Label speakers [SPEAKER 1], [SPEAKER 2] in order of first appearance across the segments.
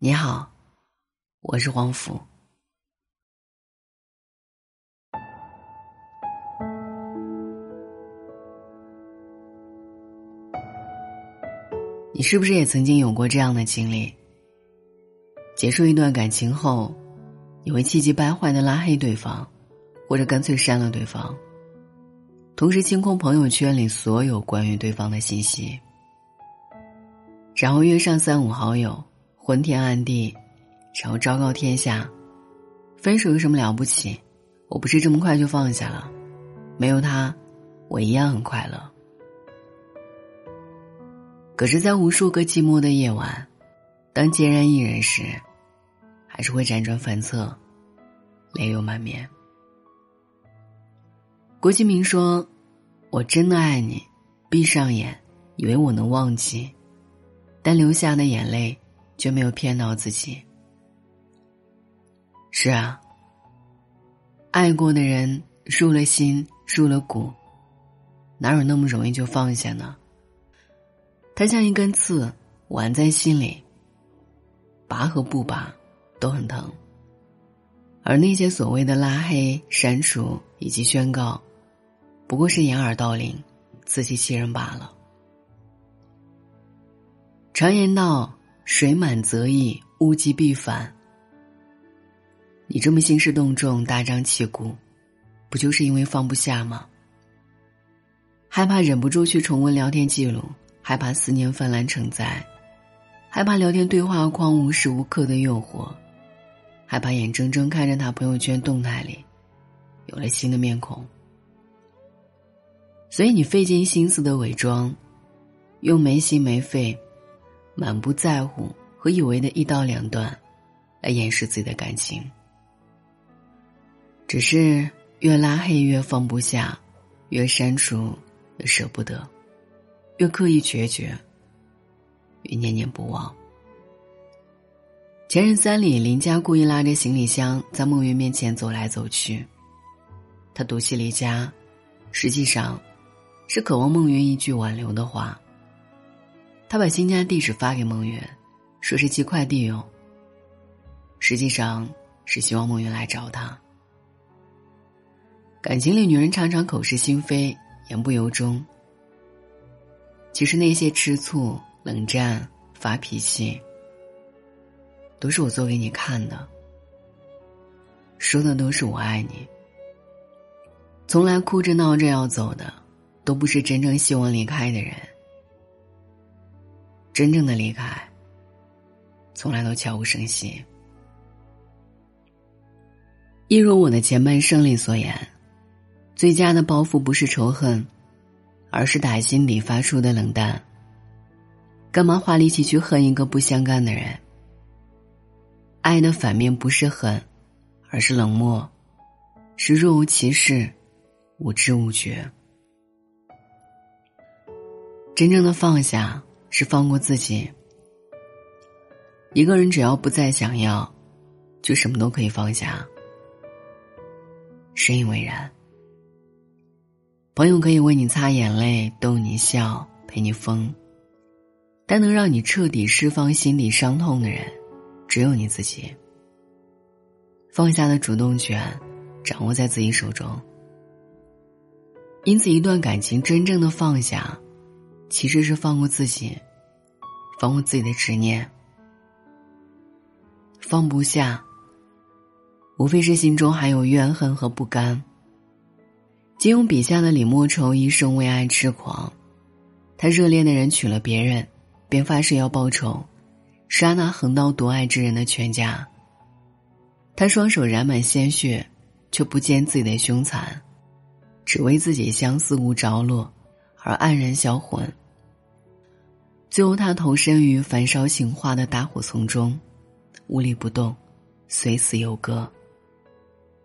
[SPEAKER 1] 你好，我是黄甫。你是不是也曾经有过这样的经历？结束一段感情后，你会气急败坏的拉黑对方，或者干脆删了对方，同时清空朋友圈里所有关于对方的信息，然后约上三五好友，昏天暗地。然后昭告天下，分手有什么了不起？我不是这么快就放下了，没有他，我一样很快乐。可是，在无数个寂寞的夜晚，当孑然一人时，还是会辗转反侧，泪流满面。郭敬明说：“我真的爱你，闭上眼，以为我能忘记，但流下的眼泪却没有骗到自己。”是啊，爱过的人入了心，入了骨，哪有那么容易就放下呢？它像一根刺，挽在心里，拔和不拔都很疼。而那些所谓的拉黑、删除以及宣告，不过是掩耳盗铃、自欺欺人罢了。常言道：“水满则溢，物极必反。”你这么兴师动众、大张旗鼓，不就是因为放不下吗？害怕忍不住去重温聊天记录，害怕思念泛滥成灾，害怕聊天对话框无时无刻的诱惑，害怕眼睁睁看着他朋友圈动态里有了新的面孔，所以你费尽心思的伪装，用没心没肺、满不在乎和以为的一刀两断，来掩饰自己的感情。只是越拉黑越放不下，越删除越舍不得，越刻意决绝，越念念不忘。前任三里，林佳故意拉着行李箱在梦云面前走来走去。他赌气离家，实际上是渴望梦云一句挽留的话。他把新家地址发给梦云，说是寄快递用。实际上是希望梦云来找他。感情里，女人常常口是心非，言不由衷。其实那些吃醋、冷战、发脾气，都是我做给你看的，说的都是我爱你。从来哭着闹着要走的，都不是真正希望离开的人。真正的离开，从来都悄无声息。一如我的前半生里所言。最佳的报复不是仇恨，而是打心底发出的冷淡。干嘛花力气去恨一个不相干的人？爱的反面不是恨，而是冷漠，是若无其事，无知无觉。真正的放下是放过自己。一个人只要不再想要，就什么都可以放下。深以为然。朋友可以为你擦眼泪、逗你笑、陪你疯，但能让你彻底释放心底伤痛的人，只有你自己。放下的主动权，掌握在自己手中。因此，一段感情真正的放下，其实是放过自己，放过自己的执念。放不下，无非是心中还有怨恨和不甘。金庸笔下的李莫愁一生为爱痴狂，他热恋的人娶了别人，便发誓要报仇，杀那横刀夺爱之人的全家。他双手染满鲜血，却不见自己的凶残，只为自己相思无着落而黯然销魂。最后，他投身于焚烧情话的大火丛中，无力不动，随死犹歌。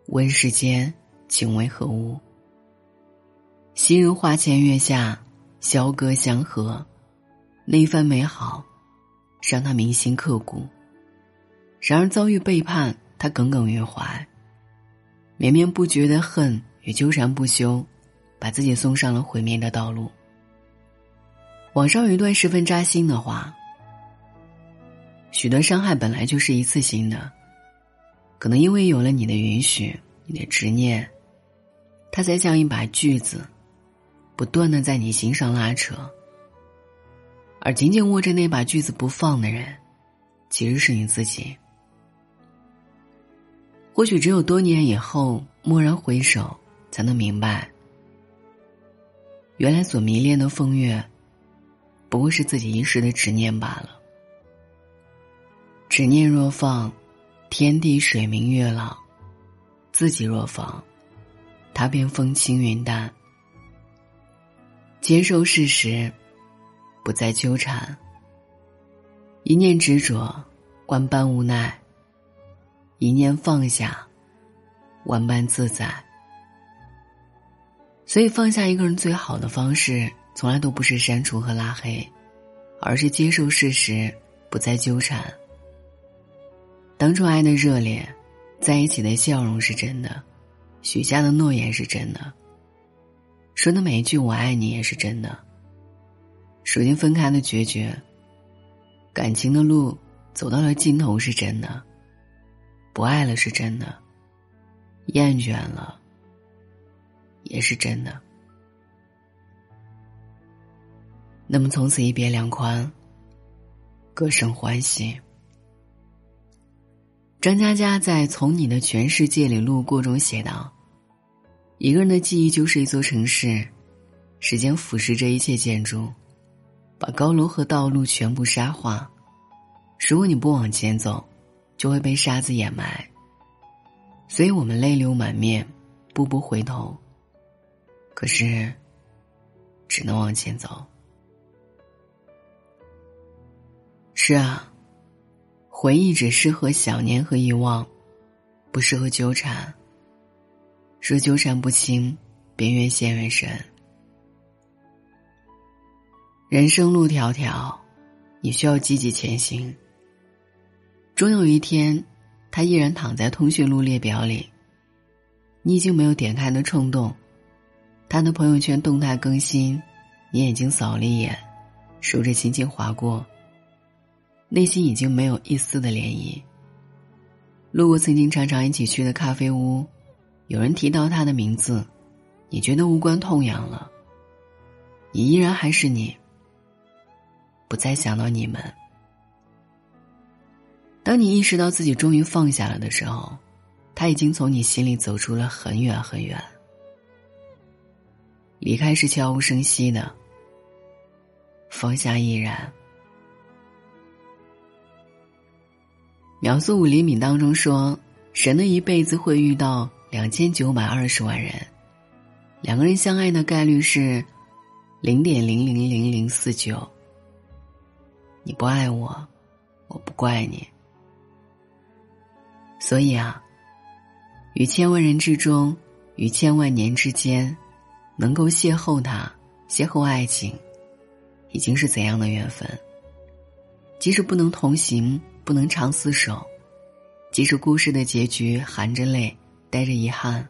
[SPEAKER 1] 问世间情为何物？昔日花前月下，萧歌相和，那一番美好，让他铭心刻骨。然而遭遇背叛，他耿耿于怀，绵绵不绝的恨与纠缠不休，把自己送上了毁灭的道路。网上有一段十分扎心的话：许多伤害本来就是一次性的，可能因为有了你的允许，你的执念，它才像一把锯子，不断的在你心上拉扯。而紧紧握着那把锯子不放的人，其实是你自己。或许只有多年以后，蓦然回首，才能明白，原来所迷恋的风月，不过是自己一时的执念罢了。执念若放，天地水明月朗；自己若放，他便风轻云淡。接受事实，不再纠缠。一念执着，万般无奈；一念放下，万般自在。所以，放下一个人最好的方式，从来都不是删除和拉黑，而是接受事实，不再纠缠。当初爱的热烈，在一起的笑容是真的，许下的诺言是真的，说的每一句“我爱你”也是真的。如今分开的决绝，感情的路走到了尽头是真的，不爱了是真的，厌倦了也是真的。那么从此一别两宽，各生欢喜。张嘉佳在《从你的全世界里路过》中写道：“一个人的记忆就是一座城市，时间腐蚀着一切建筑，把高楼和道路全部沙化。如果你不往前走，就会被沙子掩埋。所以我们泪流满面，步步回头。可是，只能往前走。是啊。”回忆只适合想念和遗忘，不适合纠缠。若纠缠不清，便越陷越深。人生路迢迢，你需要积极前行。终有一天，他依然躺在通讯录列表里，你已经没有点开的冲动。他的朋友圈动态更新，你眼睛扫了一眼，数着轻轻划过。内心已经没有一丝的涟漪。路过曾经常常一起去的咖啡屋，有人提到他的名字，你觉得无关痛痒了。你依然还是你，不再想到你们。当你意识到自己终于放下了的时候，他已经从你心里走出了很远很远。离开是悄无声息的，放下亦然。秒速五厘米当中说，神的一辈子会遇到两千九百二十万人，两个人相爱的概率是零点零零零零四九。你不爱我，我不怪你。所以啊，于千万人之中，于千万年之间，能够邂逅他，邂逅爱情，已经是怎样的缘分？即使不能同行。不能长厮守，即使故事的结局含着泪，带着遗憾，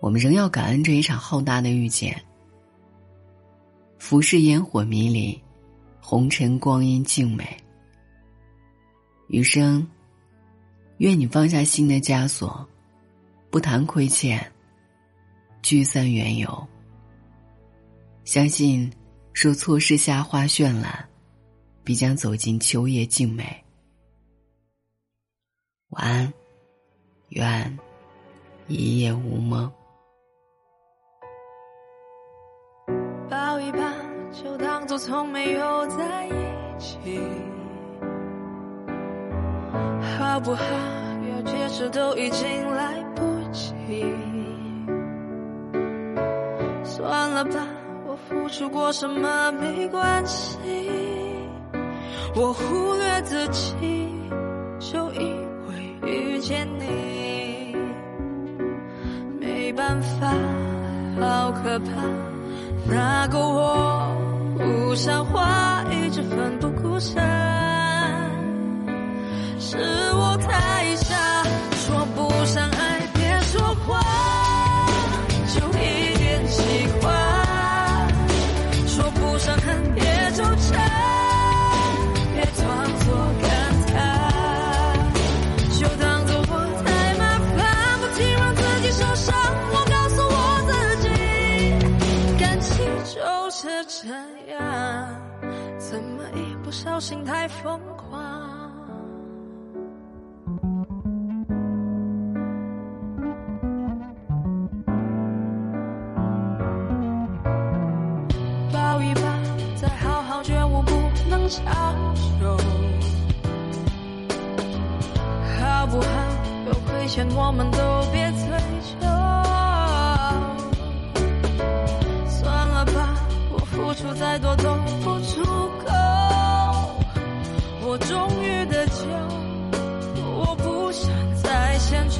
[SPEAKER 1] 我们仍要感恩这一场浩大的遇见。浮世烟火迷离，红尘光阴静美。余生，愿你放下心的枷锁，不谈亏欠，聚散缘由。相信，若错失夏花绚烂。必将走进秋叶静美。晚安，愿一夜无梦。
[SPEAKER 2] 抱一抱，就当作从没有在一起，好不好？要解释都已经来不及。算了吧，我付出过什么没关系。我忽略自己，就因为遇见你，没办法，好可怕。那个我不像话，一直奋不顾身，这样，怎么一不小心太疯狂？抱一抱，再好好觉悟，不能长久，好不好？有亏欠，我们都别追究。再多都不出口。我终于的救，我不想再献丑。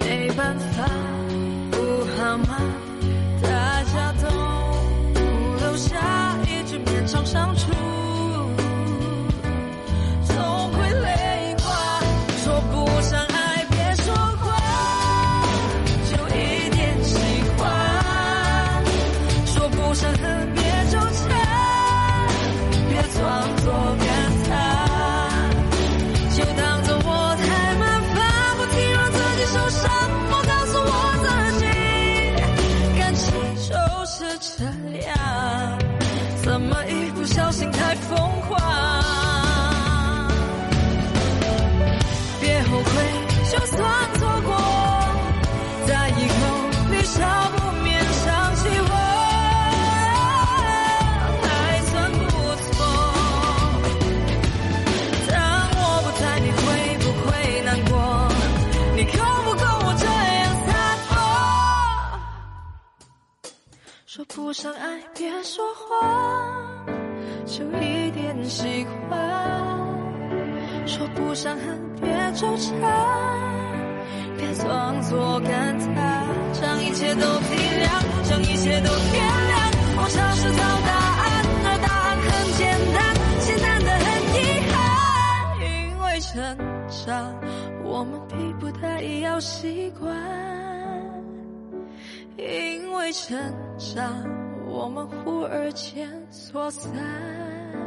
[SPEAKER 2] 没办法，不好吗？别装作感叹，将一切都体谅，将一切都原谅。我尝试找答案，而答案很简单，简单的很遗憾。因为成长，我们逼不得已要习惯；因为成长，我们忽而间说散。就散。